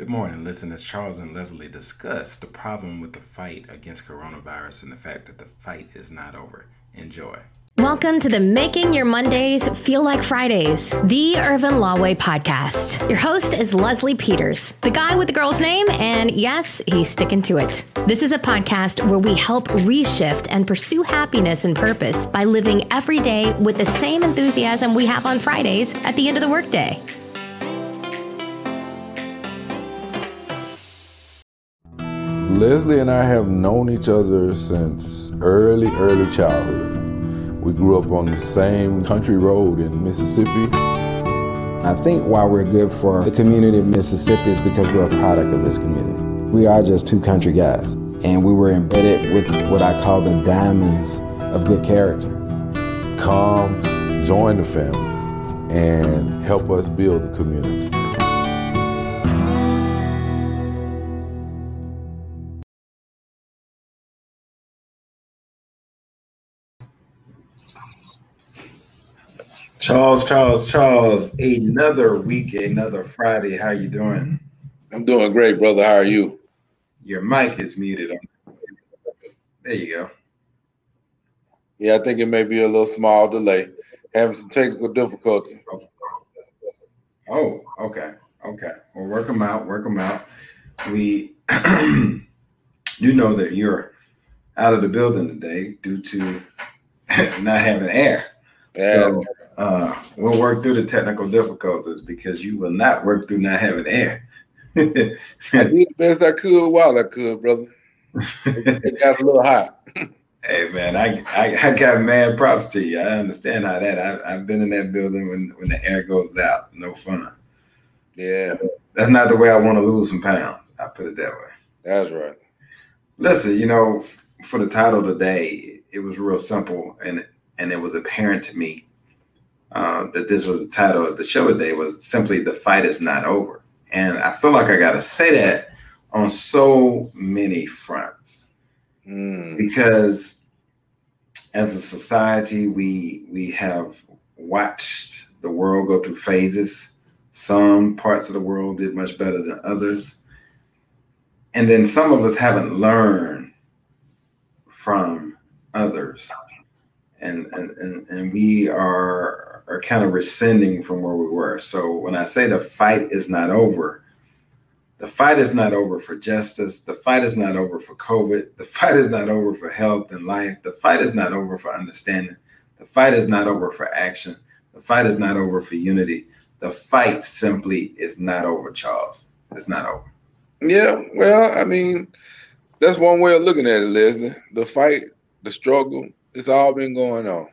Good morning. Listen, as Charles and Leslie discuss the problem with the fight against coronavirus and the fact that the fight is not over. Enjoy. Welcome to the Making Your Mondays Feel Like Fridays, the Irvin Lawway podcast. Your host is Leslie Peters, the guy with the girl's name, and yes, he's sticking to it. This is a podcast where we help reshift and pursue happiness and purpose by living every day with the same enthusiasm we have on Fridays at the end of the workday. Leslie and I have known each other since early, early childhood. We grew up on the same country road in Mississippi. I think why we're good for the community of Mississippi is because we're a product of this community. We are just two country guys, and we were embedded with what I call the diamonds of good character. Come, join the family, and help us build the community. Charles, Charles, Charles, another week, another Friday. How you doing? I'm doing great, brother. How are you? Your mic is muted. There you go. Yeah, I think it may be a little small delay. Having some technical difficulty. Oh, okay. Okay. Well, work them out. Work them out. We, do know that you're out of the building today due to not having air. Yeah. So uh, we'll work through the technical difficulties because you will not work through not having air. I did the best I could while I could, brother. It got a little hot. Hey man, I, I I got mad props to you. I understand how that. I, I've been in that building when when the air goes out. No fun. Yeah, That's not the way I want to lose some pounds. I put it that way. that's right. Listen, you know, for the title today, it was real simple, and and it was apparent to me uh, that this was the title of the show today was simply "The Fight Is Not Over," and I feel like I got to say that on so many fronts Mm, because as a society, we we have watched the world go through phases. Some parts of the world did much better than others. And then some of us haven't learned from others. And and, and, and we are are kind of rescinding from where we were. So when I say the fight is not over, the fight is not over for justice. The fight is not over for COVID. The fight is not over for health and life. The fight is not over for understanding. The fight is not over for action. The fight is not over for unity. The fight simply is not over, Charles. It's not over. yeah, well, I mean, that's one way of looking at it, Leslie. The fight, the struggle, it's all been going on.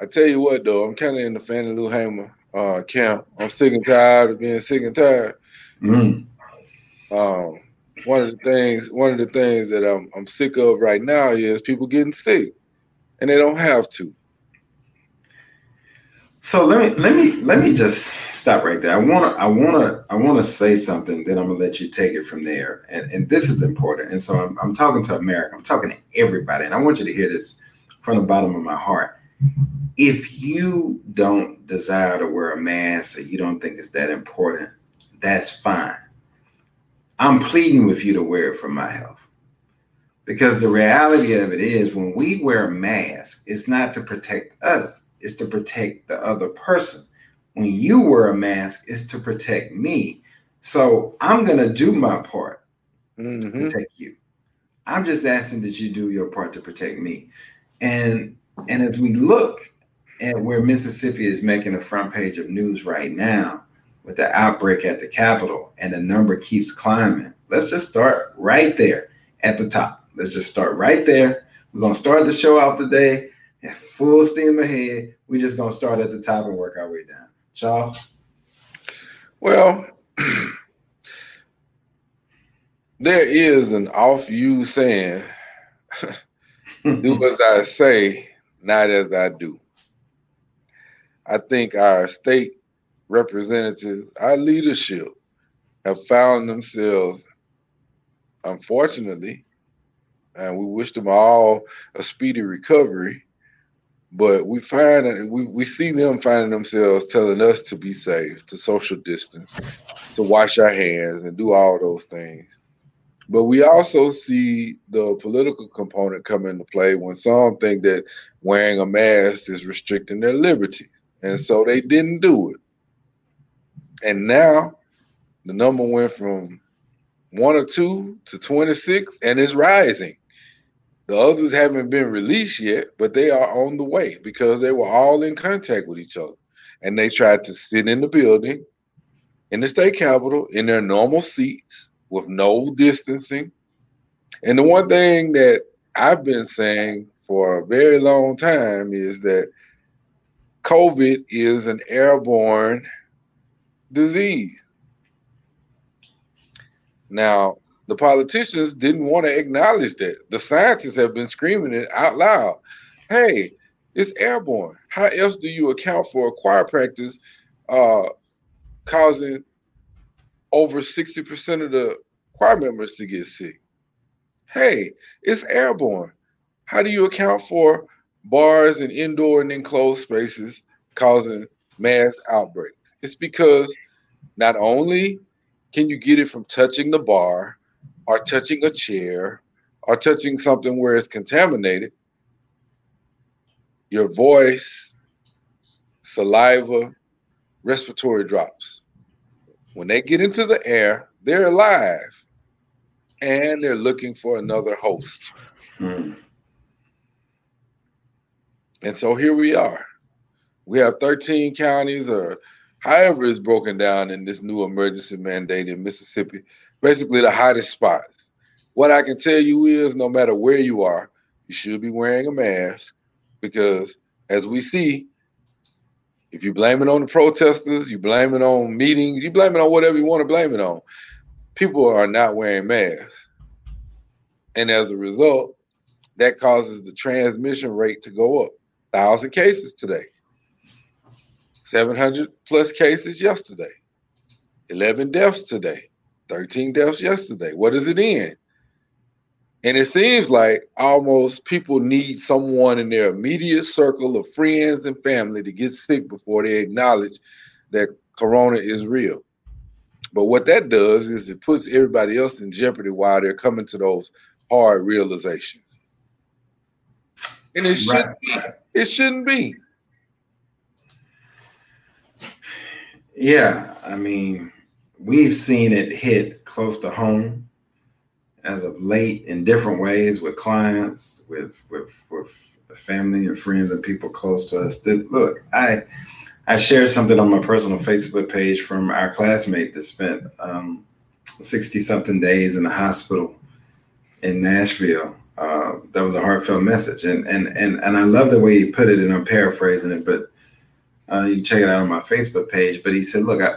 I tell you what, though, I'm kind of in the Fannie Lou Hamer uh, camp. I'm sick and tired of being sick and tired. Mm. Um, one of the things, one of the things that I'm I'm sick of right now is people getting sick, and they don't have to. So let me let me let me just stop right there. I wanna I wanna I wanna say something. Then I'm gonna let you take it from there. And and this is important. And so I'm I'm talking to America. I'm talking to everybody, and I want you to hear this from the bottom of my heart. If you don't desire to wear a mask or you don't think it's that important, that's fine. I'm pleading with you to wear it for my health. Because the reality of it is, when we wear a mask, it's not to protect us, it's to protect the other person. When you wear a mask, it's to protect me. So I'm going to do my part to Mhm. protect you. I'm just asking that you do your part to protect me. And and as we look at where Mississippi is making the front page of news right now with the outbreak at the Capitol and the number keeps climbing, let's just start right there at the top. Let's just start right there. We're gonna start the show off today at full steam ahead. We're just gonna start at the top and work our way down. Charles? Well, there is an off you saying: "Do as I say, not as I do." I think our state representatives, our leadership, have found themselves, unfortunately, and we wish them all a speedy recovery, but we find we, we see them finding themselves telling us to be safe, to social distance, to wash our hands and do all those things. But we also see the political component come into play when some think that wearing a mask is restricting their liberty. And so they didn't do it. And now the number went from one or two to 26 and it's rising. The others haven't been released yet, but they are on the way because they were all in contact with each other. And they tried to sit in the building in the state capitol in their normal seats with no distancing. And the one thing that I've been saying for a very long time is that COVID is an airborne disease. Now, the politicians didn't want to acknowledge that. The scientists have been screaming it out loud. Hey, it's airborne. How else do you account for a choir practice uh, causing over 60% of the choir members to get sick? Hey, it's airborne. How do you account for bars and indoor and enclosed spaces causing mass outbreaks? It's because not only can you get it from touching the bar or touching a chair or touching something where it's contaminated? Your voice, saliva, respiratory drops. When they get into the air, they're alive and they're looking for another host. Hmm. And so here we are. We have 13 counties or however it's broken down in this new emergency mandate in Mississippi, basically the hottest spots. What I can tell you is no matter where you are, you should be wearing a mask because as we see, if you blame it on the protesters, you blame it on meetings, you blame it on whatever you want to blame it on. People are not wearing masks. And as a result, that causes the transmission rate to go up. Thousand cases today. 700 plus cases yesterday, 11 deaths today, 13 deaths yesterday. What is it in? And it seems like almost people need someone in their immediate circle of friends and family to get sick before they acknowledge that corona is real. But what that does is it puts everybody else in jeopardy while they're coming to those hard realizations. And it shouldn't be. It shouldn't be. Yeah, I mean, we've seen it hit close to home as of late in different ways with clients, with with with family and friends and people close to us. Look, I I shared something on my personal Facebook page from our classmate that spent um, 60 something days in the hospital in Nashville. Uh, that was a heartfelt message, and and and and I love the way he put it, and I'm paraphrasing it, but uh, you check it out on my Facebook page. But he said, "Look, I,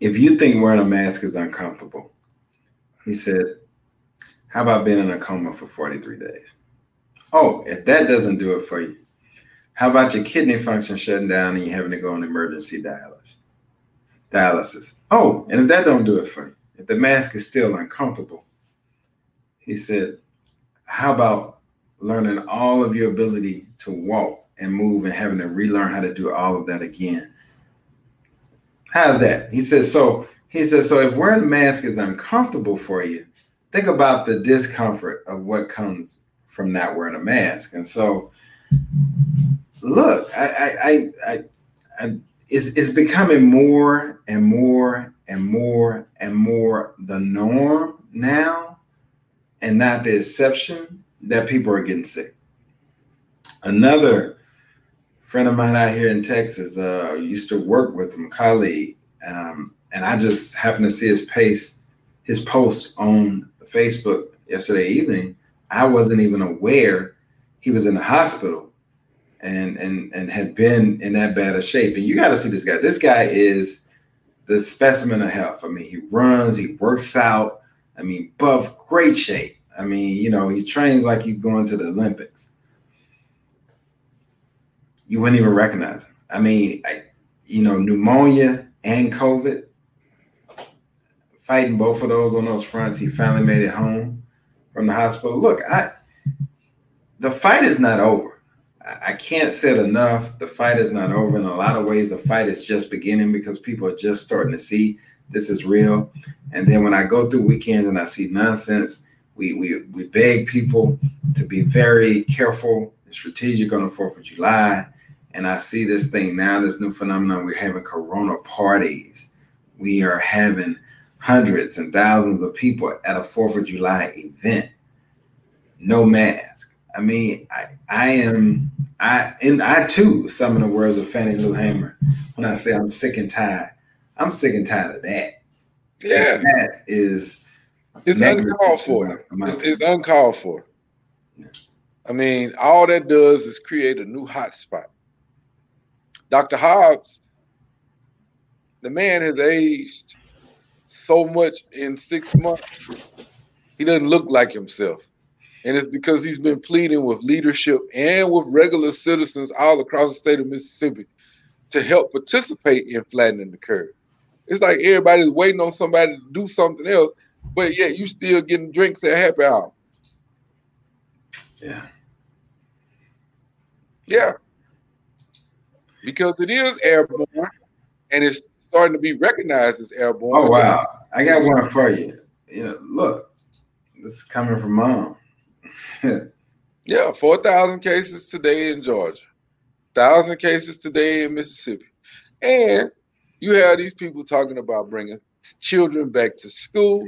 if you think wearing a mask is uncomfortable, he said, how about being in a coma for 43 days? Oh, if that doesn't do it for you, how about your kidney function shutting down and you having to go on emergency dialysis? Dialysis. Oh, and if that don't do it for you, if the mask is still uncomfortable, he said, how about learning all of your ability to walk and move and having to relearn how to do all of that again. How's that? He says, so he says, so if wearing a mask is uncomfortable for you, think about the discomfort of what comes from not wearing a mask. And so look, I I I, I, it's, it's becoming more and more and more and more the norm now and not the exception that people are getting sick. Another friend of mine out here in Texas uh, used to work with him, a colleague, um, and I just happened to see his pace, his post on Facebook yesterday evening. I wasn't even aware he was in the hospital and and and had been in that bad of shape. And you got to see this guy. This guy is the specimen of health. I mean, he runs, he works out. I mean, buff, great shape. I mean, you know, he trains like he's going to the Olympics you wouldn't even recognize him. I mean, I, you know, pneumonia and COVID, fighting both of those on those fronts. He finally made it home from the hospital. Look, I the fight is not over. I can't say it enough. The fight is not over. In a lot of ways, the fight is just beginning because people are just starting to see this is real. And then when I go through weekends and I see nonsense, we we we beg people to be very careful and strategic on the Fourth of July. And I see this thing now, this new phenomenon. We're having Corona parties. We are having hundreds and thousands of people at a Fourth of July event. No mask. I mean, I I am I and I too, some of the words of Fannie Lou Hamer, when I say I'm sick and tired, I'm sick and tired of that. Yeah. And that is it's uncalled for. It's, it's, uncalled for. Yeah. I mean, all that does is create a new hotspot. Dr. Dobbs, the man has aged so much in six months. He doesn't look like himself. And it's because he's been pleading with leadership and with regular citizens all across the state of Mississippi to help participate in flattening the curve. It's like everybody's waiting on somebody to do something else, but yet you still getting drinks at happy hour. Yeah. Yeah. Because it is airborne and it's starting to be recognized as airborne. Oh wow. I got one for you. You know, look, this is coming from mom. yeah, 4,000 cases today in Georgia, 1,000 cases today in Mississippi. And you have these people talking about bringing children back to school.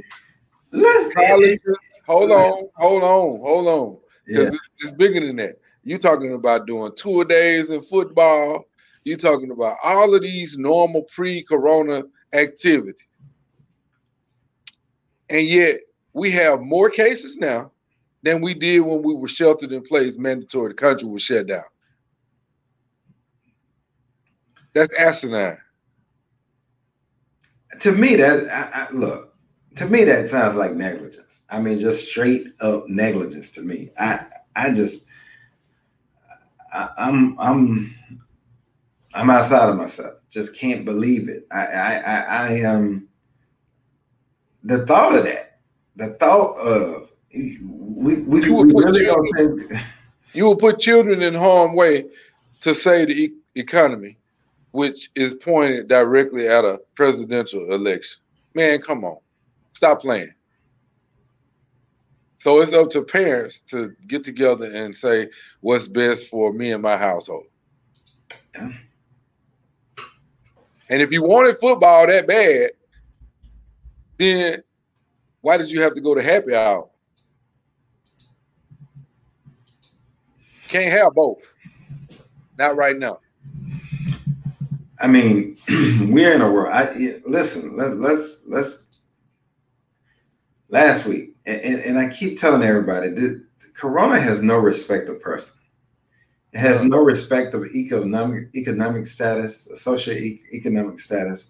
Let's colleges. Hold on, hold on, hold on. Yeah. it's bigger than that. You're talking about doing tour days in football. You're talking about all of these normal pre-corona activity. And yet we have more cases now than we did when we were sheltered in place, mandatory. The country was shut down. That's asinine. To me, that I, I, look. To me, that sounds like negligence. I mean, just straight up negligence. To me, I I just I, I'm I'm I'm outside of myself. Just can't believe it. I I I, I am um, the thought of that. The thought of we we, you we really don't think you will put children in harm way to save the e- economy, which is pointed directly at a presidential election. Man, come on, stop playing. So it's up to parents to get together and say what's best for me and my household. Yeah. And if you wanted football that bad, then why did you have to go to happy hour? Can't have both. Not right now. I mean, we're in a world. I listen. Let, let's let's. Last week, and, and, and I keep telling everybody that Corona has no respect of person. It has no respect of economic economic status, socioeconomic status.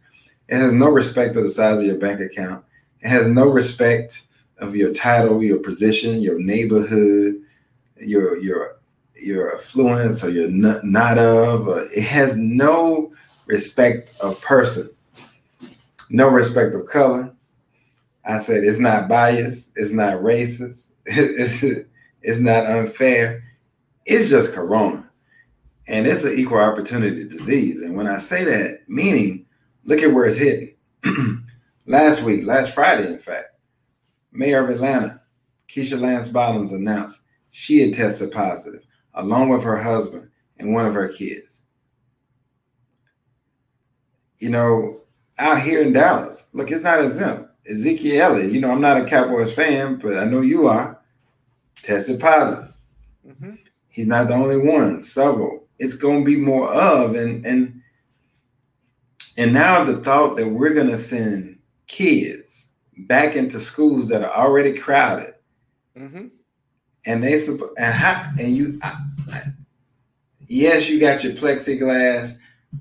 It has no respect of the size of your bank account. It has no respect of your title, your position, your neighborhood, your your your affluence or your not, not of. Or it has no respect of person, no respect of color. I said it's not biased, it's not racist, it's it's not unfair. It's just corona. And it's an equal opportunity disease. And when I say that, meaning look at where it's hitting. last week, last Friday, in fact, Mayor of Atlanta, Keisha Lance Bottoms announced she had tested positive along with her husband and one of her kids. You know, out here in Dallas, look, it's not exempt. Ezekiel Elliott, you know, I'm not a Cowboys fan, but I know you are, tested positive. Mm-hmm. He's not the only one, several. It's going to be more of, and and and now the thought that we're going to send kids back into schools that are already crowded, mm-hmm and they and how and you I, I, yes you got your plexiglass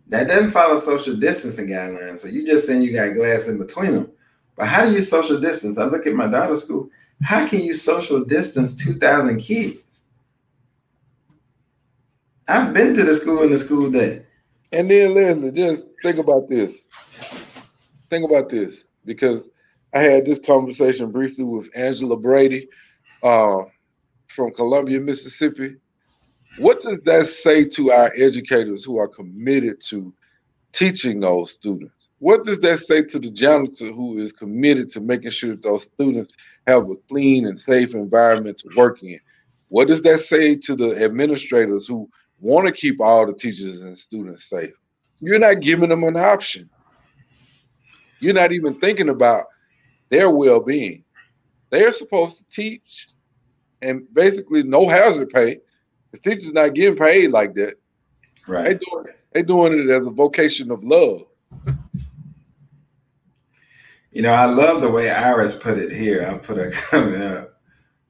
that doesn't follow social distancing guidelines so you just saying you got glass in between them. But how do you social distance? I look at my daughter's school. How can you social distance 2000 kids? I've been to the school in the school day. And then leslie just think about this. Think about this because i had this conversation briefly with angela brady uh, from Columbia, Mississippi. What does that say to our educators who are committed to teaching those students? What does that say to the janitor who is committed to making sure that those students have a clean and safe environment to work in? What does that say to the administrators who want to keep all the teachers and students safe? You're not giving them an option. You're not even thinking about their well-being. They're supposed to teach and basically no hazard pay. Teacher's not getting paid like that. Right. They doing, they doing it as a vocation of love. You know, I love the way Iris put it here. I'll put a comment up.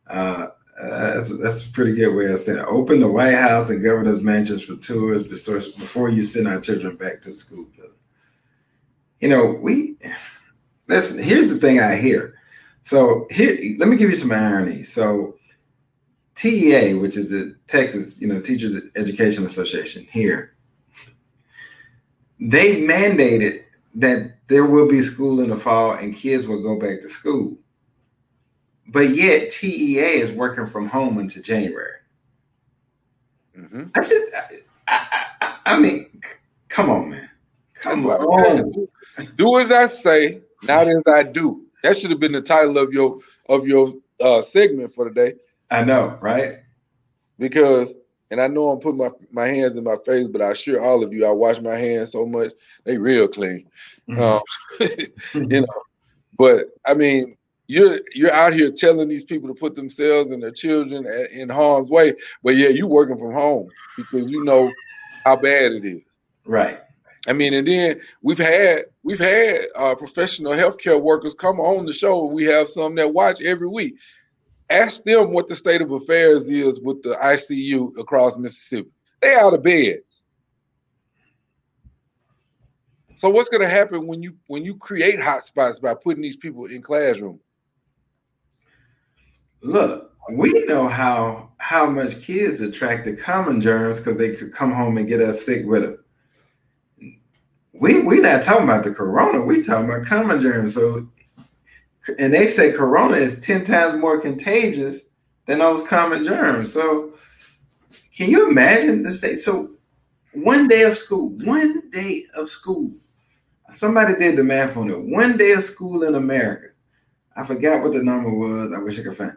Uh, that's, that's a pretty good way of saying it. Open the White House and governor's mansions for tours before you send our children back to school. You know, we listen. Here's the thing I hear. So here, let me give you some irony. So TEA, which is the Texas, you know, Teachers Education Association here, they mandated that there will be school in the fall and kids will go back to school. But yet TEA is working from home until January. Mm-hmm. I just, I, I, I, mean, come on, man. Come on. Do as I say, not as I do. That should have been the title of your of your uh, segment for today. I know, right? Because, and I know I'm putting my, my hands in my face, but I assure all of you, I wash my hands so much, they real clean. Mm-hmm. Um, you know, but I mean, you're you're out here telling these people to put themselves and their children at, in harm's way, but yeah, you working from home because you know how bad it is. Right. I mean, and then we've had we've had uh, professional healthcare workers come on the show. And we have some that watch every week. Ask them what the state of affairs is with the ICU across Mississippi. They out of beds. So what's going to happen when you when you create hotspots by putting these people in classrooms? Look, we know how how much kids attract the common germs because they could come home and get us sick with them. We we not talking about the corona. We talking about common germs. So, and they say corona is ten times more contagious than those common germs. So, can you imagine the state? So, one day of school, one day of school. Somebody did the math on it. One day of school in America. I forgot what the number was. I wish I could find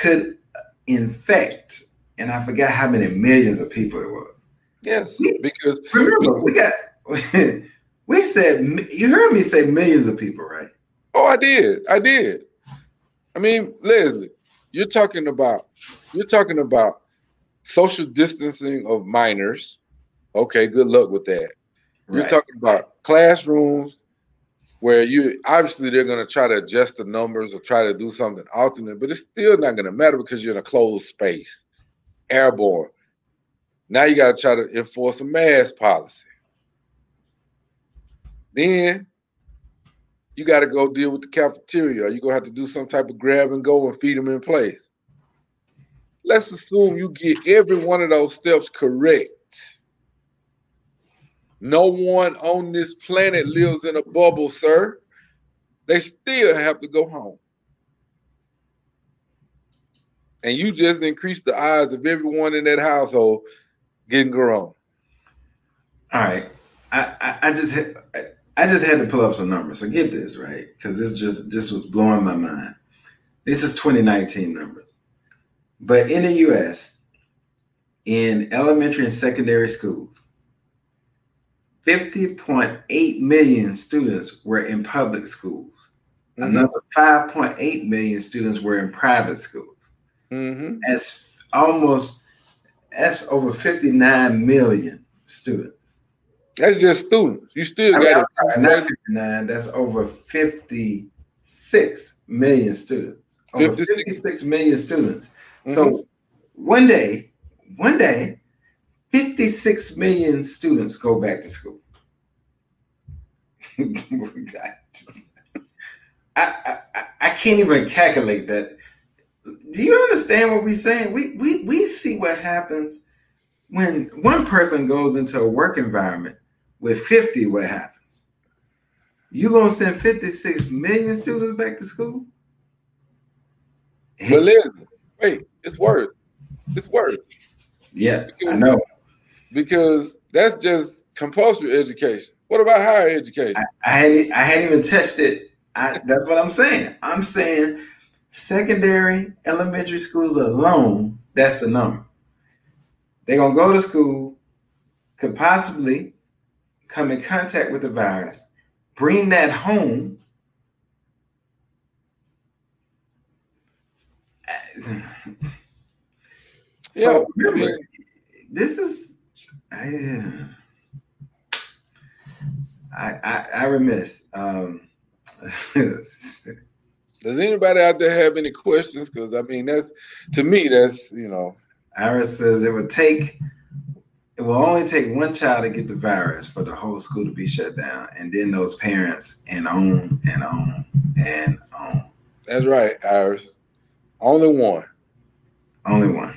could infect, and I forgot how many millions of people it was. Yes, because remember we got we said you heard me say millions of people, right? Oh, I did. I did. I mean, Leslie, you're talking about you're talking about social distancing of minors. Okay, good luck with that. Right. You're talking about classrooms where you obviously they're going to try to adjust the numbers or try to do something alternate, but it's still not going to matter because you're in a closed space, airborne. Now you got to try to enforce a mask policy. Then you got to go deal with the cafeteria. You're to have to do some type of grab and go and feed them in place. Let's assume you get every one of those steps correct no one on this planet lives in a bubble, sir. They still have to go home. And you just increase the odds of everyone in that household getting grown. All right. I, I, I just had, I just had to pull up some numbers. So get this, right? Because this just this was blowing my mind. This is 2019 numbers. But in the US, in elementary and secondary schools, 50.8 million students were in public schools. Mm-hmm. Another 5.8 million students were in private schools. Mm-hmm. That's almost that's over 59 million students. That's just students. You still I got mean, not 59. That's over 56 million students. Over 56, 56 million students. Mm-hmm. So one day, one day, 56 million students go back to school. I, I, I can't even calculate that. Do you understand what we're saying? We, we, we see what happens when one person goes into a work environment with 50, what happens? You gonna send 56 million students back to school? But listen, wait, it's worse. It's worse. Yeah, because, I know. Because that's just compulsory education. What about higher education? I, I hadn't I hadn't even touched it. I, that's what I'm saying. I'm saying secondary, elementary schools alone, that's the number. They're gonna go to school, could possibly come in contact with the virus, bring that home. so remember, this is I, I, I, remiss. Um, Does anybody out there have any questions? Because I mean, that's to me, that's you know. Iris says it would take it will only take one child to get the virus for the whole school to be shut down, and then those parents and on and on and on. That's right, Iris. Only one. Only one.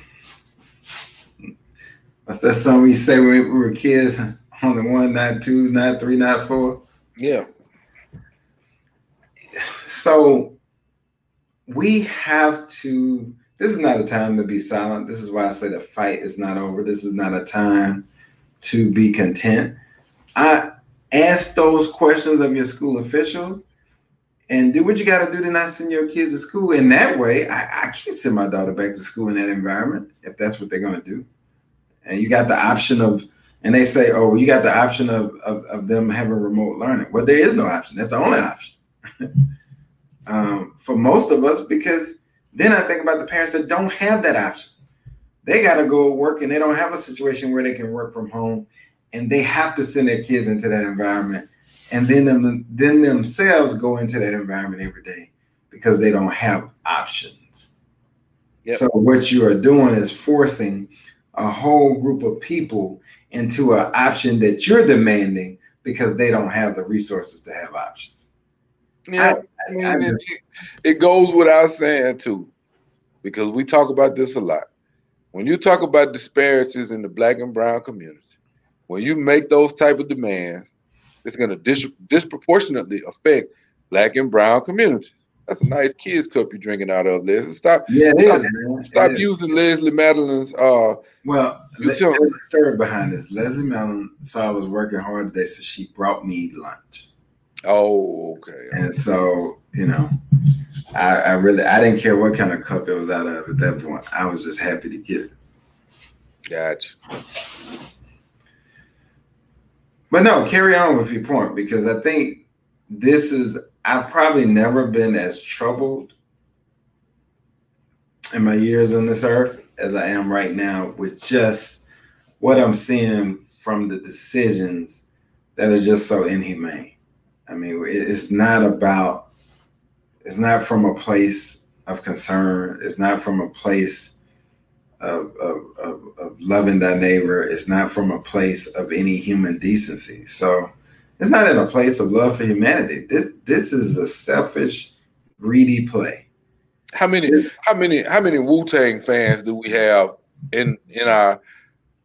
That's that song we say when we were kids? Only one, not two, not three, not four. Yeah. So we have to this is not a time to be silent. This is why I say the fight is not over. This is not a time to be content. I ask those questions of your school officials and do what you got to do to not send your kids to school. In that way, I, I can't send my daughter back to school in that environment if that's what they're going to do. And you got the option of, and they say, oh, you got the option of, of, of them having remote learning. Well, there is no option. That's the only option um, for most of us because then I think about the parents that don't have that option. They got to go work and they don't have a situation where they can work from home and they have to send their kids into that environment and then them, then themselves go into that environment every day because they don't have options. Yep. So what you are doing is forcing a whole group of people into an option that you're demanding because they don't have the resources to have options. Yeah, I, I mean, I, it, it goes without saying too, because we talk about this a lot. When you talk about disparities in the black and brown community, when you make those type of demands, it's going to dis- disproportionately affect black and brown communities. That's a nice kids cup you're drinking out of, Leslie. Stop. Yeah, it stop, is, stop using is. Leslie Madeline's. Uh, well, there's a story behind this. Leslie Madeline saw I was working hard today, so she brought me lunch. Oh, okay. And so, you know, I, I, really I didn't care what kind of cup it was out of at that point. I was just happy to get it. Gotcha. But no, carry on with your point because I think this is I've probably never been as troubled in my years on this earth as I am right now with just what I'm seeing from the decisions that are just so inhumane. I mean, it's not about, it's not from a place of concern. It's not from a place of, of, of, of loving thy neighbor. It's not from a place of any human decency. So it's not in a place of love for humanity. This this is a selfish, greedy play. How many how many how many Wu Tang fans do we have in in our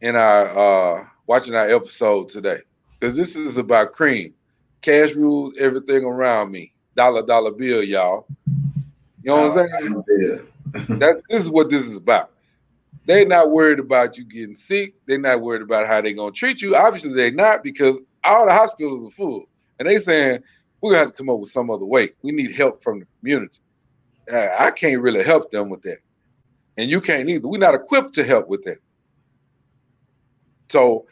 in our uh watching our episode today? Because this is about cream. Cash rules everything around me. Dollar dollar bill, y'all. You know what I'm saying? Yeah. that this is what this is about. They're not worried about you getting sick. They're not worried about how they're gonna treat you. Obviously, they're not because all the hospitals are full, and they saying we're gonna have to come up with some other way. We need help from the community. Uh, I can't really help them with that, and you can't either. We're not equipped to help with that. So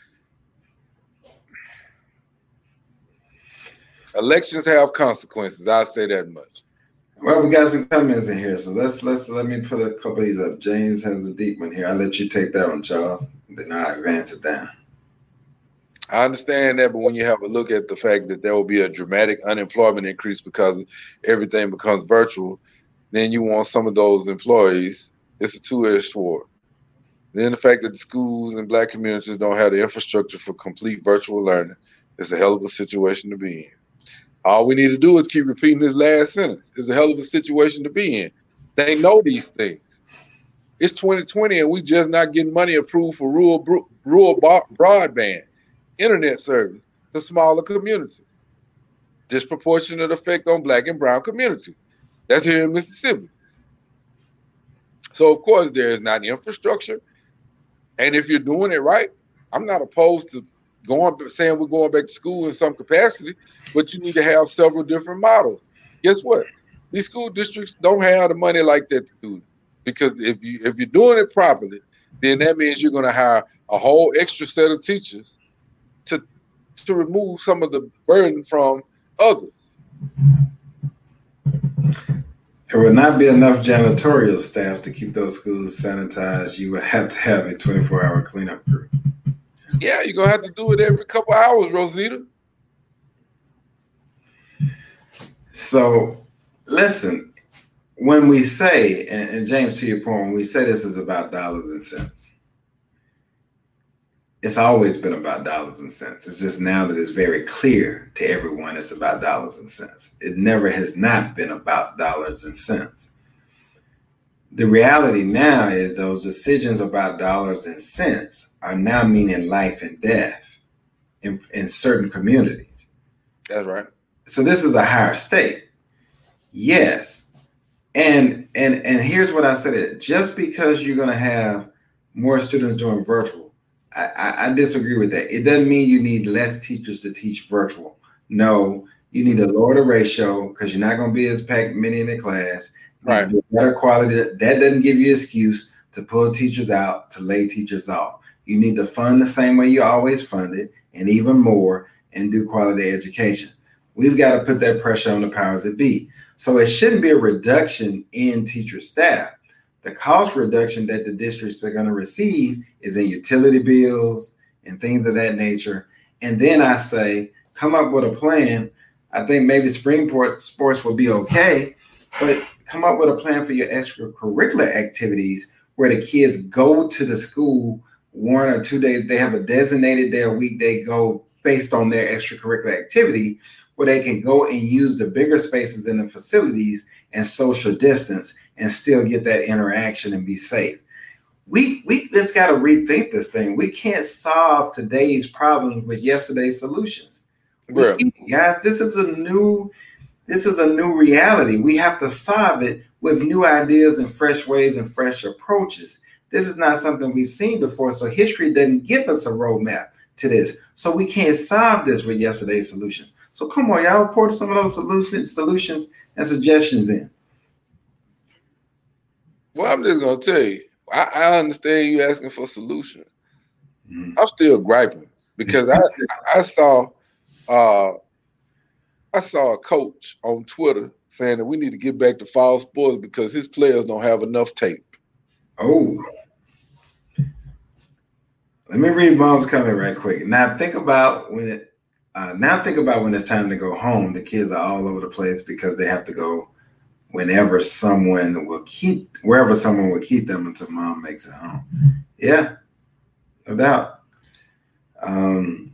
elections have consequences. I'll say that much. Well, we got some comments in here, so let's let's let me put a couple of these up. James has a deep one here. I'll let you take that one, Charles. Then I advance it down. I understand that, but when you have a look at the fact that there will be a dramatic unemployment increase because everything becomes virtual, then you want some of those employees. It's a two-edged sword. Then the fact that the schools and black communities don't have the infrastructure for complete virtual learning is a hell of a situation to be in. All we need to do is keep repeating this last sentence. It's a hell of a situation to be in. They know these things. It's 2020 and we're just not getting money approved for rural rural broadband, internet service to smaller communities. Disproportionate effect on black and brown communities. That's here in Mississippi. So of course there is not infrastructure And if you're doing it right, I'm not opposed to going saying we're going back to school in some capacity, but you need to have several different models. Guess what? These school districts don't have the money like that to do. Because if you if you're doing it properly, then that means you're gonna hire a whole extra set of teachers to to remove some of the burden from others. There would not be enough janitorial staff to keep those schools sanitized. You would have to have a 24 hour cleanup crew. Yeah, you're gonna have to do it every couple hours, Rosita. So, listen, when we say, and, and, James, to your point, we say this is about dollars and cents, it's always been about dollars and cents. It's just now that it's very clear to everyone it's about dollars and cents. It never has not been about dollars and cents. The reality now is those decisions about dollars and cents are now meaning life and death in, in certain communities. That's right. So this is a higher state. Yes. And and and here's what I said. it Just because you're gonna have more students doing virtual, I, I, I disagree with that. It doesn't mean you need less teachers to teach virtual. No, you need to lower the ratio because you're not going to be as packed many in the class. Right. Better quality. That doesn't give you excuse to pull teachers out to lay teachers off. You need to fund the same way you always funded and even more and do quality education. We've got to put that pressure on the powers that be. So it shouldn't be a reduction in teacher staff. The cost reduction that the districts are going to receive is in utility bills and things of that nature. And then I say, come up with a plan. I think maybe Springport sports will be okay, but come up with a plan for your extracurricular activities where the kids go to the school one or two days. They have a designated day a week. They go based on their extracurricular activity where they can go and use the bigger spaces in the facilities and social distance and still get that interaction and be safe. We we just got to rethink this thing. We can't solve today's problems with yesterday's solutions. Yeah, this is a new this is a new reality. We have to solve it with new ideas and fresh ways and fresh approaches. This is not something we've seen before. So history doesn't give us a roadmap to this. So we can't solve this with yesterday's solutions. So come on, y'all report some of those solutions, solutions and suggestions in. Well, I'm just gonna tell you, I, I understand you asking for solutions. Mm-hmm. I'm still griping because I I saw uh I saw a coach on Twitter saying that we need to get back to fall sports because his players don't have enough tape. Oh. Let me read Mom's comment right quick. Now think about when it uh, now think about when it's time to go home. The kids are all over the place because they have to go whenever someone will keep wherever someone will keep them until mom makes it home. Yeah, doubt. Um,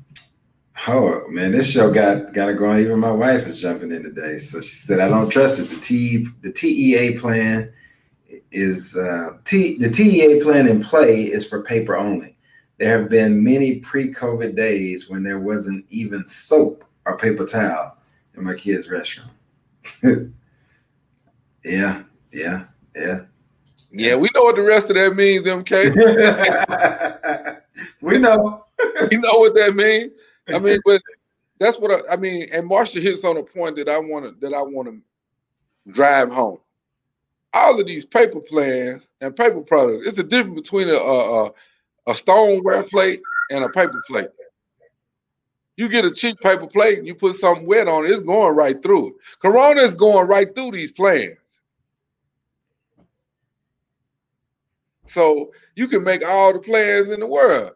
oh man, this show got got to go on. Even my wife is jumping in today, so she said I don't trust it. The T the TEA plan is uh, T the TEA plan in play is for paper only. There have been many pre-COVID days when there wasn't even soap or paper towel in my kids' restroom. yeah, yeah, yeah. Yeah, we know what the rest of that means, MK. we know. you know what that means. I mean, but that's what I, I mean. And Marsha hits on a point that I want to that I want to drive home. All of these paper plans and paper products. It's a difference between a, a, a stoneware plate and a paper plate. You get a cheap paper plate and you put something wet on it, it's going right through it. Corona is going right through these plans. So you can make all the plans in the world.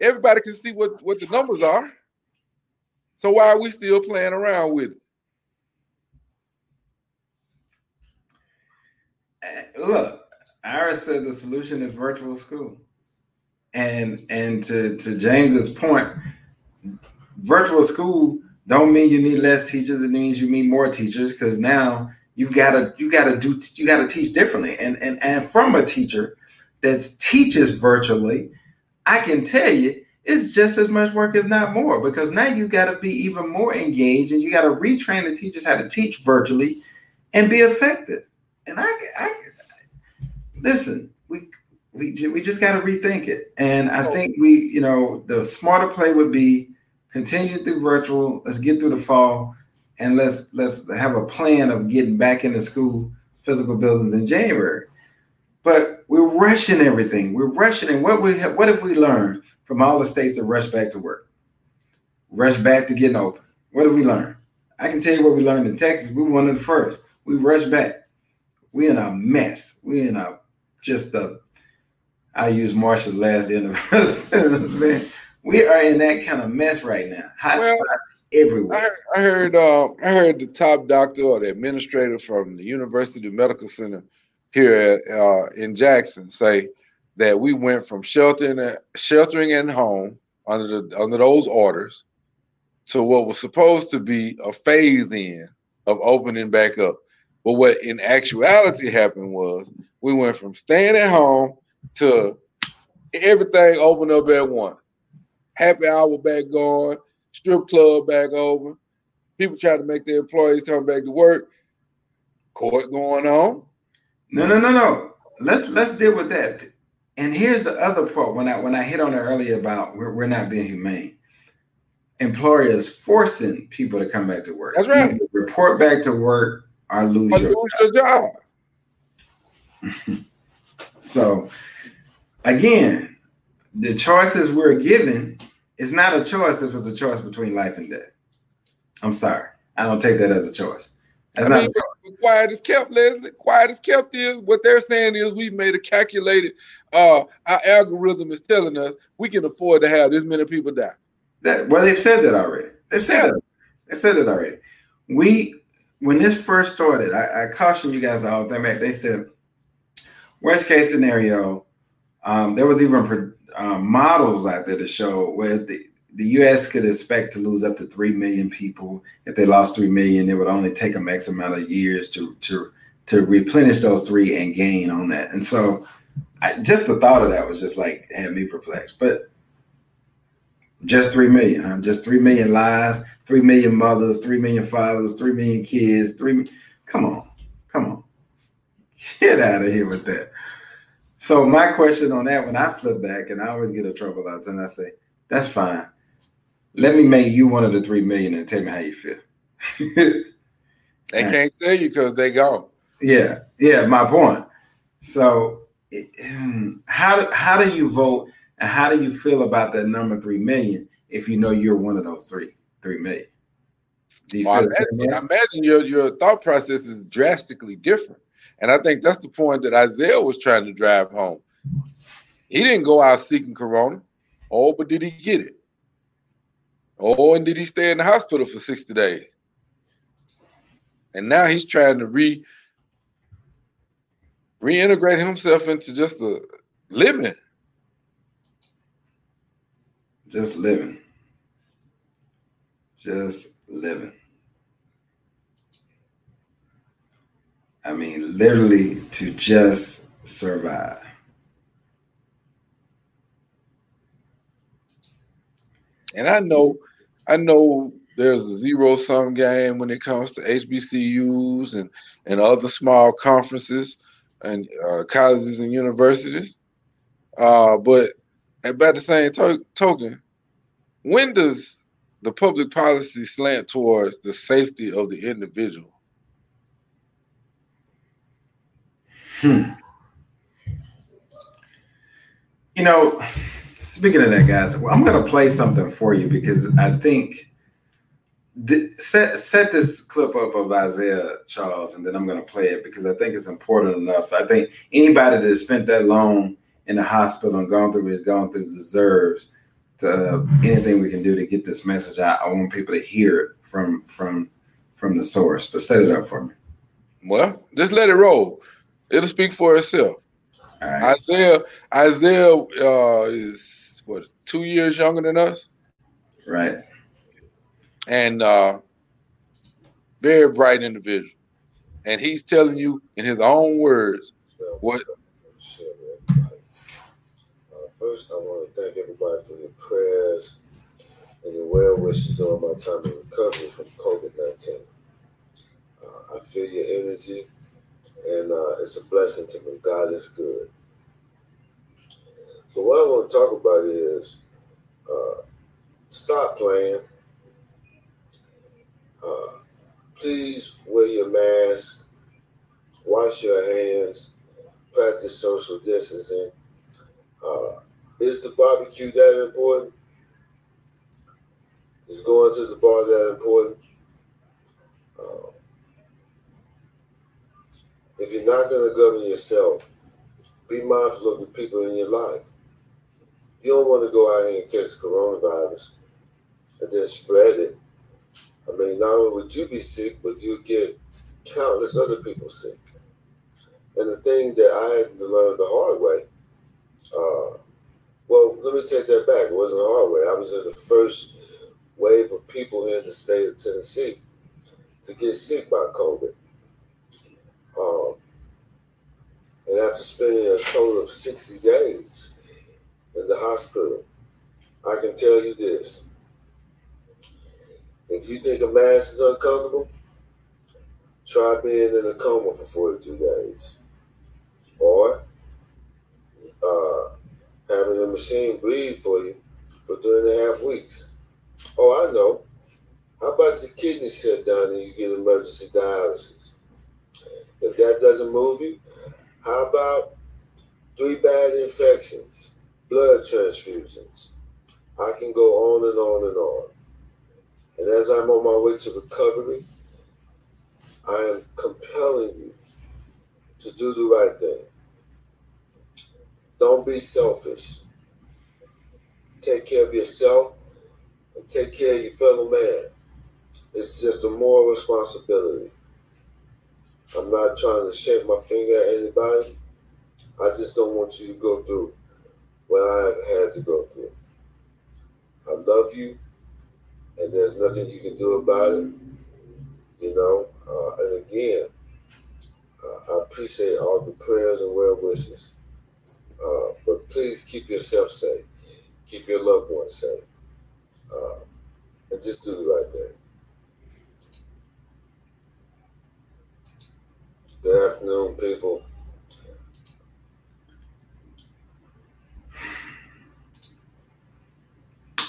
Everybody can see what, what the numbers are. So why are we still playing around with it? Eh, look, Iris said the solution is virtual school and and to to James's point, virtual school don't mean you need less teachers. It means you need more teachers because now you've got to you got to do you got to teach differently. And and and from a teacher that teaches virtually, I can tell you it's just as much work, if not more, because now you got to be even more engaged and you got to retrain the teachers how to teach virtually and be effective. And I, I listen, we we we just got to rethink it. And I think we, you know, the smarter play would be continue through virtual. Let's get through the fall, and let's let's have a plan of getting back into school physical buildings in January. But rushing everything. We're rushing. And what we have, what have we learned from all the states that rush back to work? Rush back to getting open. What did we learn? I can tell you what we learned in Texas. We were one of the first. We rushed back. We in a mess. We in a just a. I use Marshall last end of man. We are in that kind of mess right now. Hot well, spots everywhere. I heard, I heard, uh, I heard the top doctor or the administrator from the University Medical Center here at, uh, in Jackson say that we went from sheltering sheltering at home under the under those orders to what was supposed to be a phase in of opening back up. But what in actuality happened was we went from staying at home to everything opened up at once. Happy hour back going, strip club back over. People trying to make their employees come back to work. Court going on. No, no, no, no. Let's let's deal with that. And here's the other part when I when I hit on it earlier about we're, we're not being humane. Employers forcing people to come back to work. That's right. report back to work or lose, or your, lose job. your job. so again, the choices we're given is not a choice if it's a choice between life and death. I'm sorry. I don't take that as a choice. That's I mean, quiet as kept, Leslie. Quiet as kept is what they're saying is we've made a calculated. Uh, our algorithm is telling us we can afford to have this many people die. That well, they've said that already. They've said yeah. that. They've said that already. We when this first started, I, I cautioned you guys all the time. They said worst case scenario. Um, there was even uh, models out there to show where the the U.S. could expect to lose up to three million people. If they lost three million, it would only take them X amount of years to to to replenish those three and gain on that. And so, I, just the thought of that was just like had me perplexed. But just three million, huh? Just three million lives, three million mothers, three million fathers, three million kids. Three. Come on, come on, get out of here with that. So my question on that, when I flip back, and I always get a trouble out, and I say, "That's fine." Let me make you one of the three million and tell me how you feel. they can't tell you because they gone. Yeah, yeah, my point. So, how do, how do you vote, and how do you feel about that number three million if you know you're one of those three three million? Well, I, imagine, I imagine your your thought process is drastically different, and I think that's the point that Isaiah was trying to drive home. He didn't go out seeking corona. Oh, but did he get it? Oh, and did he stay in the hospital for 60 days? And now he's trying to re reintegrate himself into just a living. Just living. Just living. I mean, literally to just survive. And I know I know there's a zero sum game when it comes to HBCUs and and other small conferences and uh, colleges and universities. Uh, but about the same to- token, when does the public policy slant towards the safety of the individual? Hmm. You know, speaking of that, guys, I'm going to play something for you because I think the, set set this clip up of Isaiah Charles, and then I'm going to play it because I think it's important enough. I think anybody that has spent that long in the hospital and gone through what he's gone through deserves to, uh, anything we can do to get this message out. I want people to hear it from from from the source. But set it up for me. Well, just let it roll. It'll speak for itself. Right. Isaiah Isaiah uh, is what two years younger than us, right? And uh, very bright individual, and he's telling you in his own words what. Uh, first, I want to thank everybody for your prayers and your well wishes during my time of recovery from COVID 19. Uh, I feel your energy, and uh, it's a blessing to me. God is good. But what I want to talk about is uh, stop playing. Uh, please wear your mask, wash your hands, practice social distancing. Uh, is the barbecue that important? Is going to the bar that important? Uh, if you're not going to govern yourself, be mindful of the people in your life. You don't want to go out here and catch coronavirus and then spread it. I mean, not only would you be sick, but you get countless other people sick. And the thing that I had to learn the hard way, uh, well, let me take that back. It wasn't the hard way. I was in the first wave of people here in the state of Tennessee to get sick by COVID. Um, and after spending a total of 60 days in the hospital, I can tell you this. If you think a mask is uncomfortable, try being in a coma for 42 days. Or uh, having a machine breathe for you for three and a half weeks. Oh, I know. How about your kidney shut down and you get emergency dialysis? If that doesn't move you, how about three bad infections, blood transfusions? I can go on and on and on. And as I'm on my way to recovery, I am compelling you to do the right thing. Don't be selfish. Take care of yourself and take care of your fellow man. It's just a moral responsibility. I'm not trying to shake my finger at anybody. I just don't want you to go through what I had to go through. I love you, and there's nothing you can do about it. You know, uh, and again, uh, I appreciate all the prayers and well wishes. Uh, but please keep yourself safe. Keep your loved ones safe. Uh, and just do the right thing. Good afternoon, people.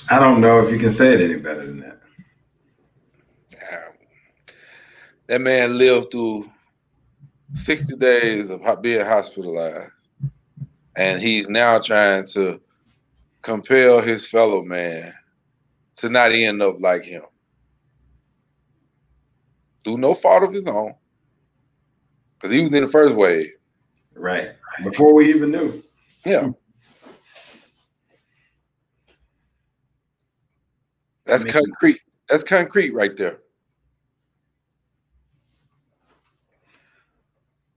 I don't know if you can say it any better than that. That man lived through 60 days of being hospitalized, and he's now trying to compel his fellow man to not end up like him. Through no fault of his own, because he was in the first wave. Right. Before we even knew. Yeah. That's concrete. That's concrete right there.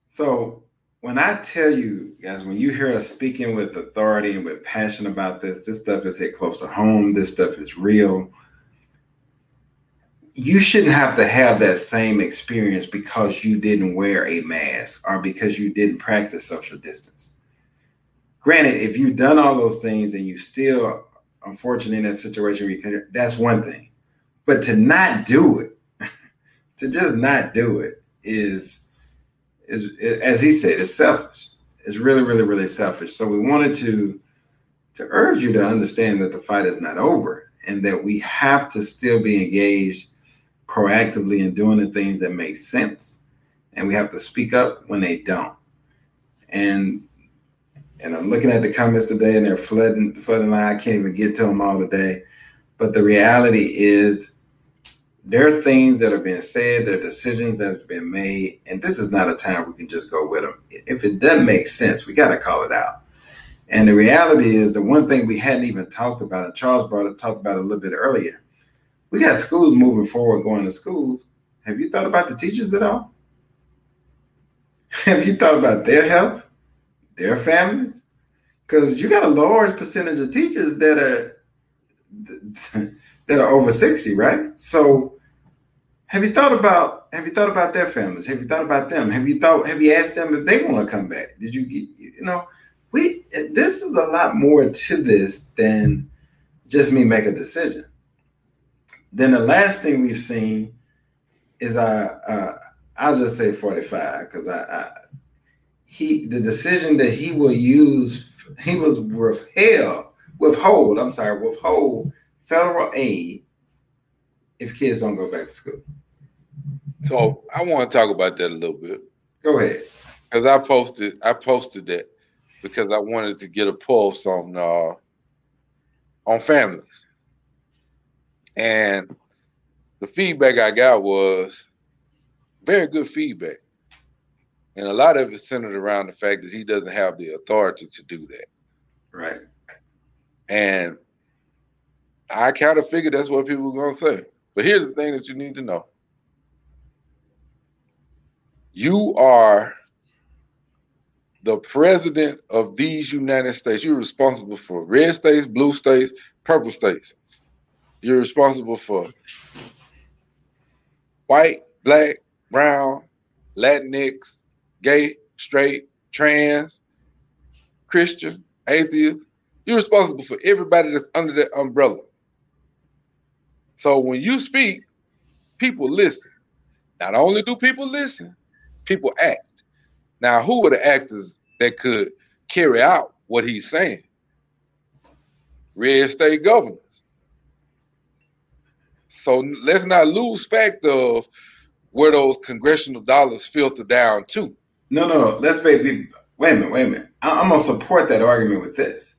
So when I tell you guys, when you hear us speaking with authority and with passion about this, this stuff is hit close to home. This stuff is real you shouldn't have to have that same experience because you didn't wear a mask or because you didn't practice social distance. Granted, if you've done all those things and you still unfortunately in that situation that's one thing. But to not do it, to just not do it is is as he said, it's selfish. It's really, really, really selfish. So we wanted to to urge you to understand that the fight is not over and that we have to still be engaged proactively in doing the things that make sense. And we have to speak up when they don't. And and I'm looking at the comments today and they're flooding flooding line. I can't even get to them all today. But the reality is there are things that are being said, there are decisions that have been made, and this is not a time we can just go with them. If it doesn't make sense, we got to call it out. And the reality is the one thing we hadn't even talked about, and Charles brought it talked about it a little bit earlier, we got schools moving forward, going to schools. Have you thought about the teachers at all? Have you thought about their help, their families? Because you got a large percentage of teachers that are that are over 60, right? So have you thought about have you thought about their families? Have you thought about them? Have you thought have you asked them if they want to come back? Did you get you know we this is a lot more to this than just me make a decision. Then the last thing we've seen is our, uh, I'll just say 45 because I, I, he the decision that he will use he was withheld, withhold. I'm sorry, withhold federal aid if kids don't go back to school. So I want to talk about that a little bit. Go ahead. Because I posted, I posted that because I wanted to get a pulse on uh, on families, and the feedback I got was very good feedback, and a lot of it centered around the fact that he doesn't have the authority to do that. Right. And I kind of figured that's what people were gonna say. But here's the thing that you need to know. You are the president of these United States. You're responsible for red states, blue states, purple states. You're responsible for white, black, brown, Latinx, gay, straight, trans, Christian, atheist. You're responsible for everybody that's under that umbrella. So when you speak, people listen. Not only do people listen, people act. Now, who are the actors that could carry out what he's saying? Red state governors. So let's not lose fact of where those congressional dollars filter down to. No, no, no. Let's wait. Wait a minute. Wait a minute. I'm gonna support that argument with this.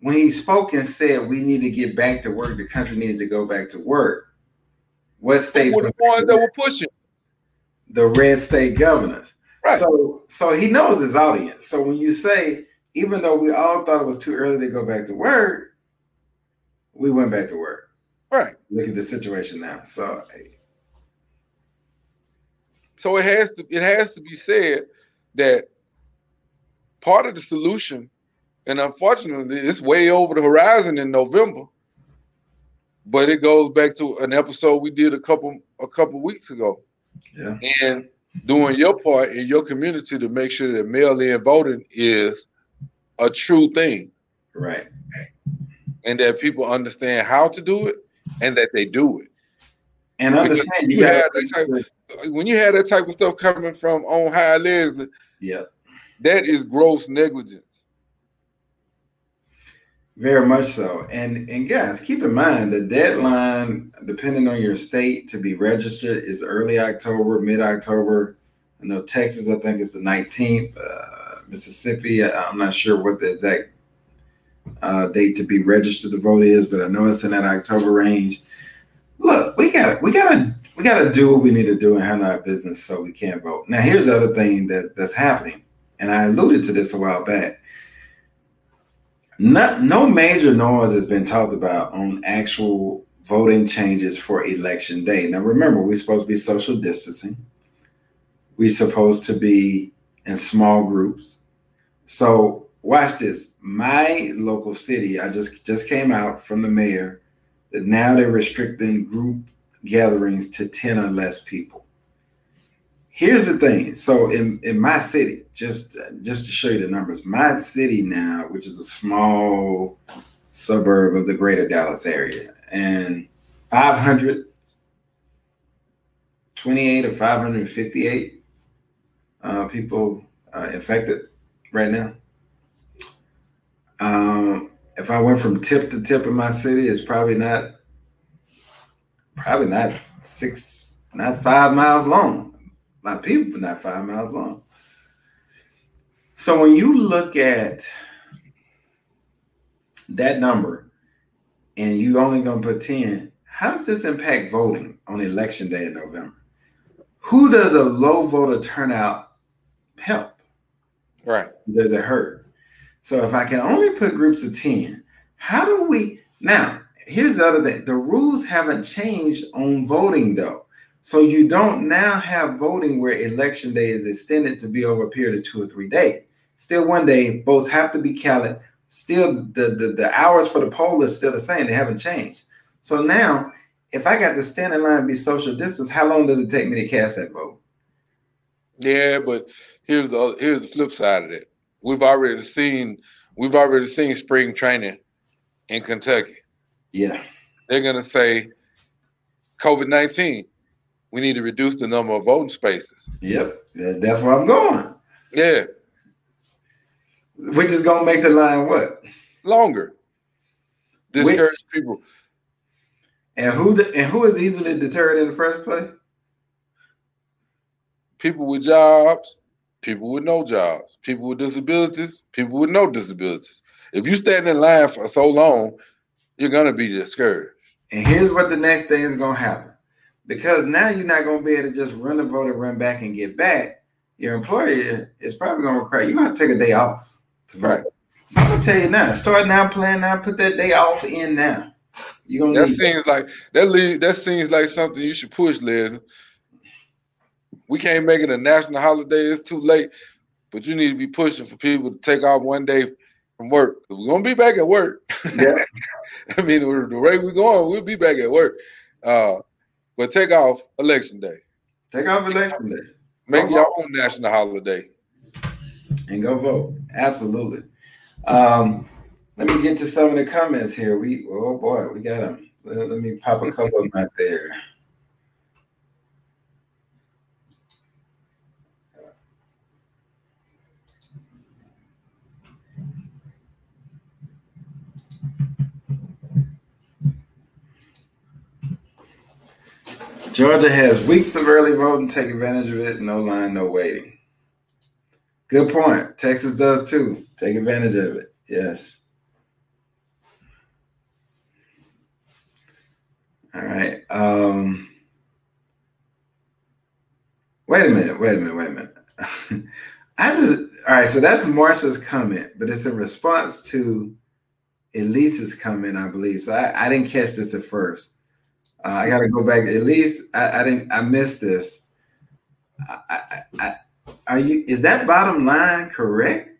When he spoke and said we need to get back to work, the country needs to go back to work. What states were the ones that were pushing? the red state governors. Right. So so he knows his audience. So when you say, even though we all thought it was too early to go back to work, we went back to work. Right. Look at the situation now. So so it has to it has to be said that part of the solution, and unfortunately, it's way over the horizon in November. But it goes back to an episode we did a couple a couple weeks ago yeah. And doing your part in your community to make sure that mail-in voting is a true thing. Right. And that people understand how to do it and that they do it. And understand you, had that type of, when you had that type of stuff coming from on high Leslie, yeah, that is gross negligence. Very much so. And and guys, keep in mind the deadline, depending on your state, to be registered is early October, mid October. I know Texas, I think, is the 19th. Uh, Mississippi, I'm not sure what the exact uh, date to be registered to vote is, but I know it's in that October range. Look, we got we gotta we gotta do what we need to do and handle our business so we can vote. Now, here's the other thing that that's happening, and I alluded to this a while back not, no major noise has been talked about on actual voting changes for election day. Now, remember, we're supposed to be social distancing. We're supposed to be in small groups. So, watch this. My local city, I just just came out from the mayor. That now they're restricting group gatherings to 10 or less people. Here's the thing. So in, in my city just just to show you the numbers my city now which is a small suburb of the greater dallas area and 528 or 558 uh, people uh, infected right now um, if i went from tip to tip in my city it's probably not probably not six not five miles long my people, not five miles long. So when you look at that number and you only gonna put 10, how does this impact voting on election day in November? Who does a low voter turnout help? Right. Does it hurt? So if I can only put groups of 10, how do we now? Here's the other thing the rules haven't changed on voting though. So you don't now have voting where election day is extended to be over a period of two or three days. Still one day, votes have to be counted. Still, the, the, the hours for the poll is still the same. They haven't changed. So now, if I got to stand in line and be social distance, how long does it take me to cast that vote? Yeah, but here's the here's the flip side of it. We've already seen we've already seen spring training in Kentucky. Yeah. They're gonna say COVID nineteen we need to reduce the number of voting spaces. Yep, that's where I'm going. Yeah. Which is gonna make the line what? Longer. Discourage people. And who the, and who is easily deterred in the first place? People with jobs, people with no jobs, people with disabilities, people with no disabilities. If you stand in line for so long, you're gonna be discouraged. And here's what the next thing is gonna happen. Because now you're not gonna be able to just run the vote and run back and get back. Your employer is probably gonna require you gonna take a day off to vote. Right. So I'm gonna tell you now, start now, plan now, put that day off in now. You gonna That need seems like that that seems like something you should push, Liz. We can't make it a national holiday. It's too late, but you need to be pushing for people to take off one day from work. We're gonna be back at work. Yeah. I mean, the rate we're going, we'll be back at work. Uh, but take off election day. take off election day Make Oh, your own national holiday. and go vote. Absolutely. Um, let me get to some of the comments here. We oh boy, we got them. Let, let me pop a couple of them out there. Georgia has weeks of early voting. Take advantage of it. No line, no waiting. Good point. Texas does too. Take advantage of it. Yes. All right. Um, wait a minute. Wait a minute. Wait a minute. I just all right. So that's Marsha's comment, but it's a response to Elise's comment, I believe. So I, I didn't catch this at first. Uh, I got to go back. Elise, I, I didn't. I missed this. I, I, I, are you? Is that bottom line correct?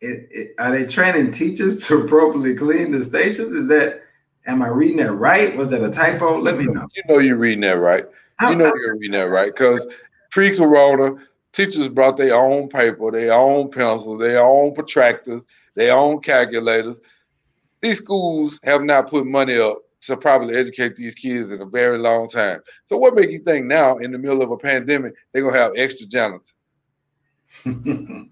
It, it, are they training teachers to appropriately clean the stations? Is that? Am I reading that right? Was that a typo? Let me know. You know you're reading that right. You know you're reading that right because pre-corona, teachers brought their own paper, their own pencils, their own protractors, their own calculators. These schools have not put money up to probably educate these kids in a very long time. So what make you think now, in the middle of a pandemic, they're gonna have extra janitors?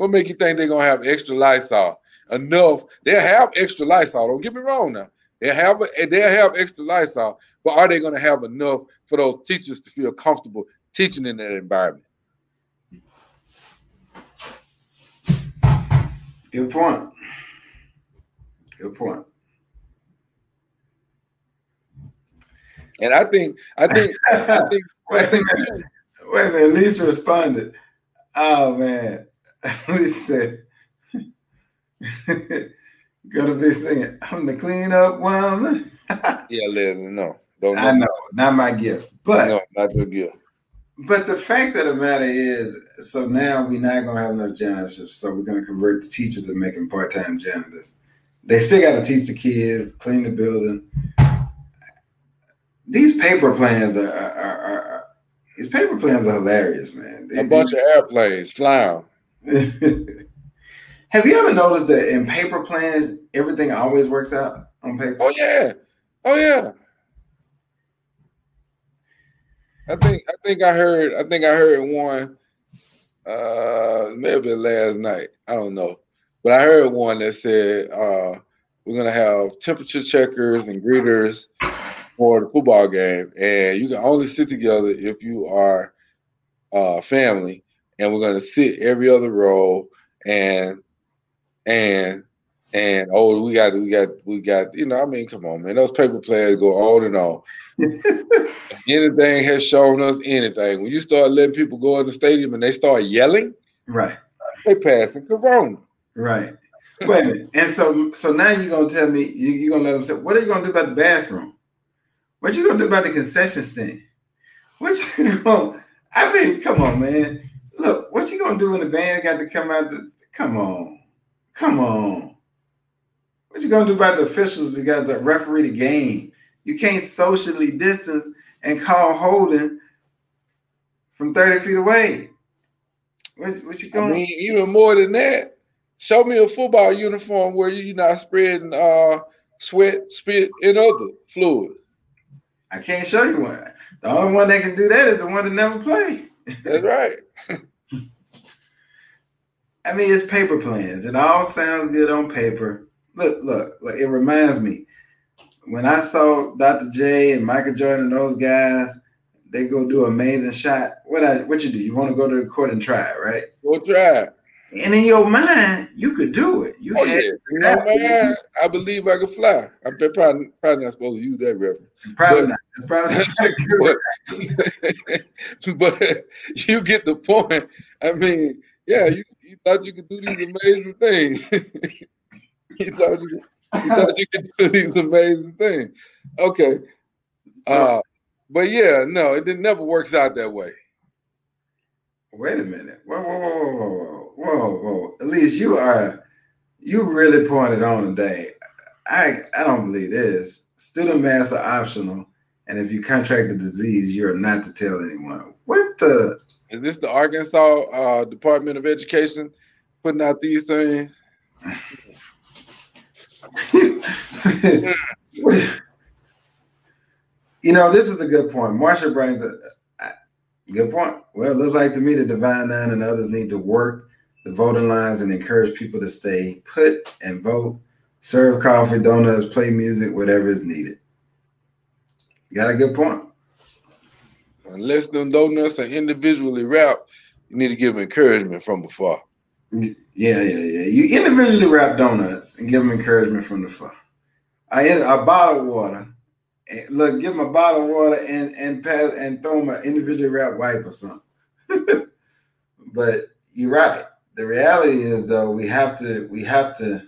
What make you think they're gonna have extra Lysol? Enough. They'll have extra Lysol. Don't get me wrong now. They'll have a, they'll have extra Lysol, but are they gonna have enough for those teachers to feel comfortable teaching in that environment? Good point. Good point. And I think I think I think I Wait a think minute. Wait a minute. Lisa responded. Oh man. Lisa said, Gonna be singing. I'm the clean up woman. yeah, Leslie, no. Don't I know, not my gift. But No, not your gift. but the fact of the matter is, so now we're not gonna have enough janitors, so we're gonna convert the teachers and make them part-time janitors. They still gotta teach the kids, clean the building. These paper plans are, are, are, are, these paper plans are hilarious, man. They- A bunch of airplanes flying. Have you ever noticed that in paper plans, everything always works out on paper? Oh yeah. Oh yeah. I think I think I heard I think I heard one uh maybe last night. I don't know. But I heard one that said uh we're gonna have temperature checkers and greeters for the football game, and you can only sit together if you are uh family, and we're gonna sit every other row and and and oh we got we got we got you know I mean come on man those paper plans go on and on. anything has shown us anything. When you start letting people go in the stadium and they start yelling, Right, they passing corona. right. Wait a minute. And so so now you're gonna tell me you're gonna let them say, what are you gonna do about the bathroom? What you gonna do about the concession stand? What you gonna I mean, come on, man. Look, what you gonna do when the band got to come out? The, come on, come on. What you gonna do about the officials that got to referee the game? You can't socially distance and call holding from 30 feet away. What, what you gonna mean, even more than that, show me a football uniform where you're not spreading uh, sweat, spit, and other fluids. I can't show you one. The only one that can do that is the one that never played. That's right. I mean, it's paper plans. It all sounds good on paper. Look, look, look. It reminds me when I saw Dr. J and Michael Jordan and those guys. They go do amazing shot. What I what you do? You want to go to the court and try it, right? Go try it. And in your mind, you could do it. You Oh had- yeah, you know, man, I believe I could fly. I'm probably, probably not supposed to use that reference. Probably But- not. Probably not. but, but you get the point. I mean, yeah, you, you thought you could do these amazing things. you thought you, you thought you could do these amazing things. Okay. Uh, but yeah, no, it didn't, never works out that way. Wait a minute. Whoa, whoa, whoa, whoa, whoa, whoa, whoa. At least you are you really pointed on today. I I don't believe this. Student masks are optional, and if you contract the disease, you are not to tell anyone. What the? Is this the Arkansas uh, Department of Education putting out these things? you know, this is a good point. Marsha brings a good point. Well, it looks like to me the Divine Nine and others need to work the voting lines and encourage people to stay put and vote, serve coffee, donuts, play music, whatever is needed. You got a good point. Unless them donuts are individually wrapped, you need to give them encouragement from afar. Yeah, yeah, yeah. You individually wrap donuts and give them encouragement from the front. I a bottle of water. Look, give them a bottle of water and and pass and throw them an individually wrapped wipe or something. but you're right. The reality is though, we have to we have to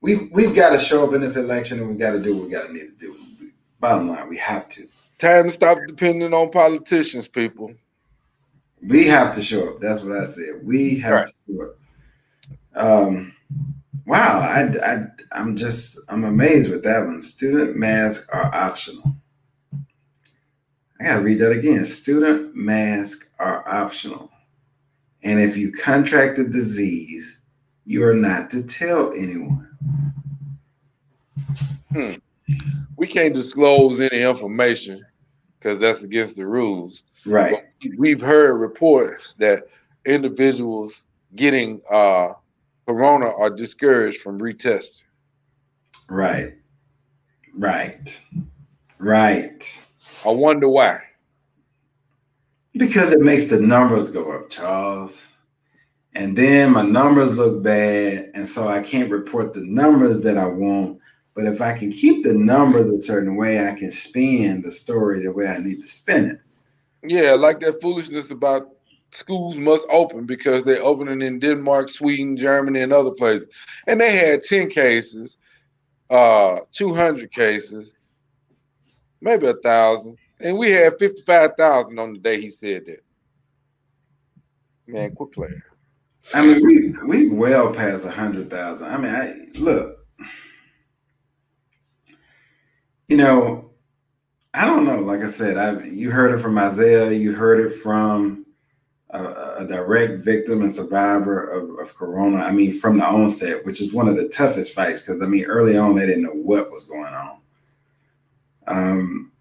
we've we've got to show up in this election and we got to do what we got to need to do. Bottom line, we have to. Time to stop depending on politicians, people. We have to show up. That's what I said. We have Right. to show up. Um, wow, I, I, I'm just, I'm amazed with that one. Student masks are optional. I gotta read that again. Student masks are optional. And if you contract the disease, you are not to tell anyone. We can't disclose any information because that's against the rules. Right. We've heard reports that individuals getting uh, corona are discouraged from retesting. Right. Right. Right. I wonder why. Because it makes the numbers go up, Charles. And then my numbers look bad. And so I can't report the numbers that I want. But if I can keep the numbers a certain way, I can spin the story the way I need to spin it. Yeah, like that foolishness about schools must open because they're opening in Denmark, Sweden, Germany, and other places. And they had 10 cases, uh, 200 cases, maybe a thousand. And we had 55,000 on the day he said that. Man, quit playing. I mean, we we well past a hundred thousand. I mean, I look. You know, I don't know. Like I said, I you heard it from Isaiah. You heard it from a, a direct victim and survivor of, of Corona. I mean, from the onset, which is one of the toughest fights because I mean, early on they didn't know what was going on. Um,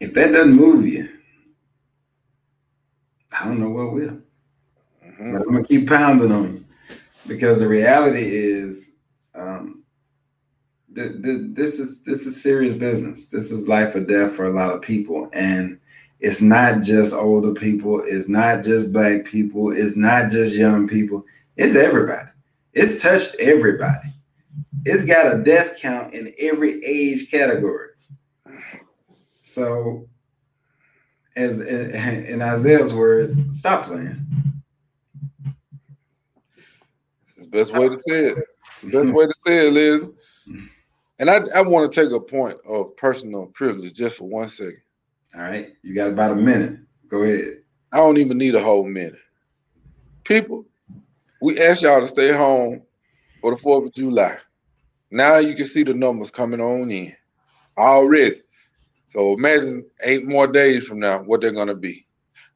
if that doesn't move you, I don't know what will. Mhm. But I'm gonna keep pounding on you because the reality is, um, th- th- this is this is serious business. This is life or death for a lot of people, and it's not just older people. It's not just black people. It's not just young people. It's everybody. It's touched everybody. It's got a death count in every age category. So, as in Isaiah's words, stop playing. The best way to say it. The best way to say it, Liz. And I, I want to take a point of personal privilege just for one second. All right, you got about a minute. Go ahead. I don't even need a whole minute. People, we asked y'all to stay home for the 4th of July. Now you can see the numbers coming on in already. So imagine eight more days from now what they're going to be.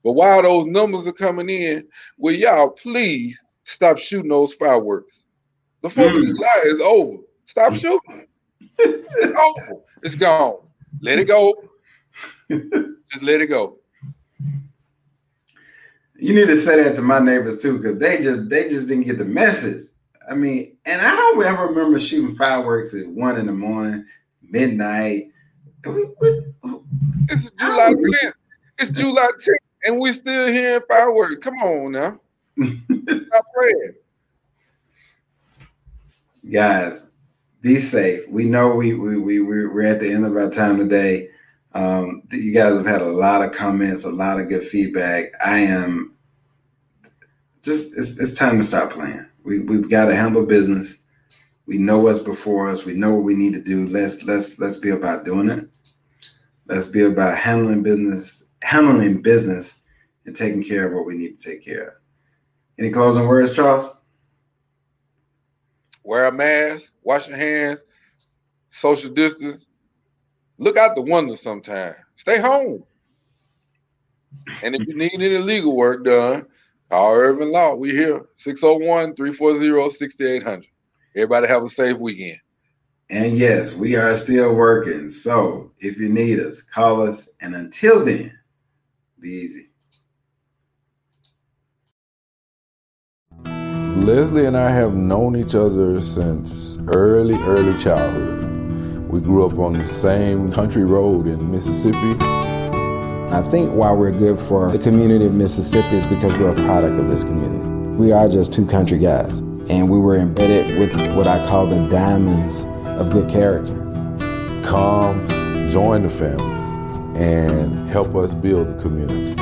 But while those numbers are coming in, will y'all please stop shooting those fireworks? The 4th of Mm. July is over. Stop shooting. it's over. It's gone. Let it go. Just let it go. You need to say that to my neighbors too, because they just they just didn't get the message. I mean, and I don't ever remember shooting fireworks at one in the morning, midnight. It's July 10th. It's July 10th, and we're still hearing fireworks. Come on now. Stop praying. Guys, be safe. We know we we we we're at the end of our time today. Um, you guys have had a lot of comments, a lot of good feedback. I am just it's, it's time to stop playing. We we've got to handle business. We know what's before us. We know what we need to do. Let's let's let's be about doing it. Let's be about handling business, handling business, and taking care of what we need to take care of. Any closing words, Charles? Wear a mask, wash your hands, social distance. Look out the window sometime. Stay home. And if you need any legal work done, call Urban Law. We here 601 340 6800. Everybody have a safe weekend. And yes, we are still working. So if you need us, call us. And until then, be easy. Leslie and I have known each other since early, early childhood. We grew up on the same country road in Mississippi. I think why we're good for the community of Mississippi is because we're a product of this community. We are just two country guys, and we were embedded with what I call the diamonds of good character. Come, join the family, and help us build the community.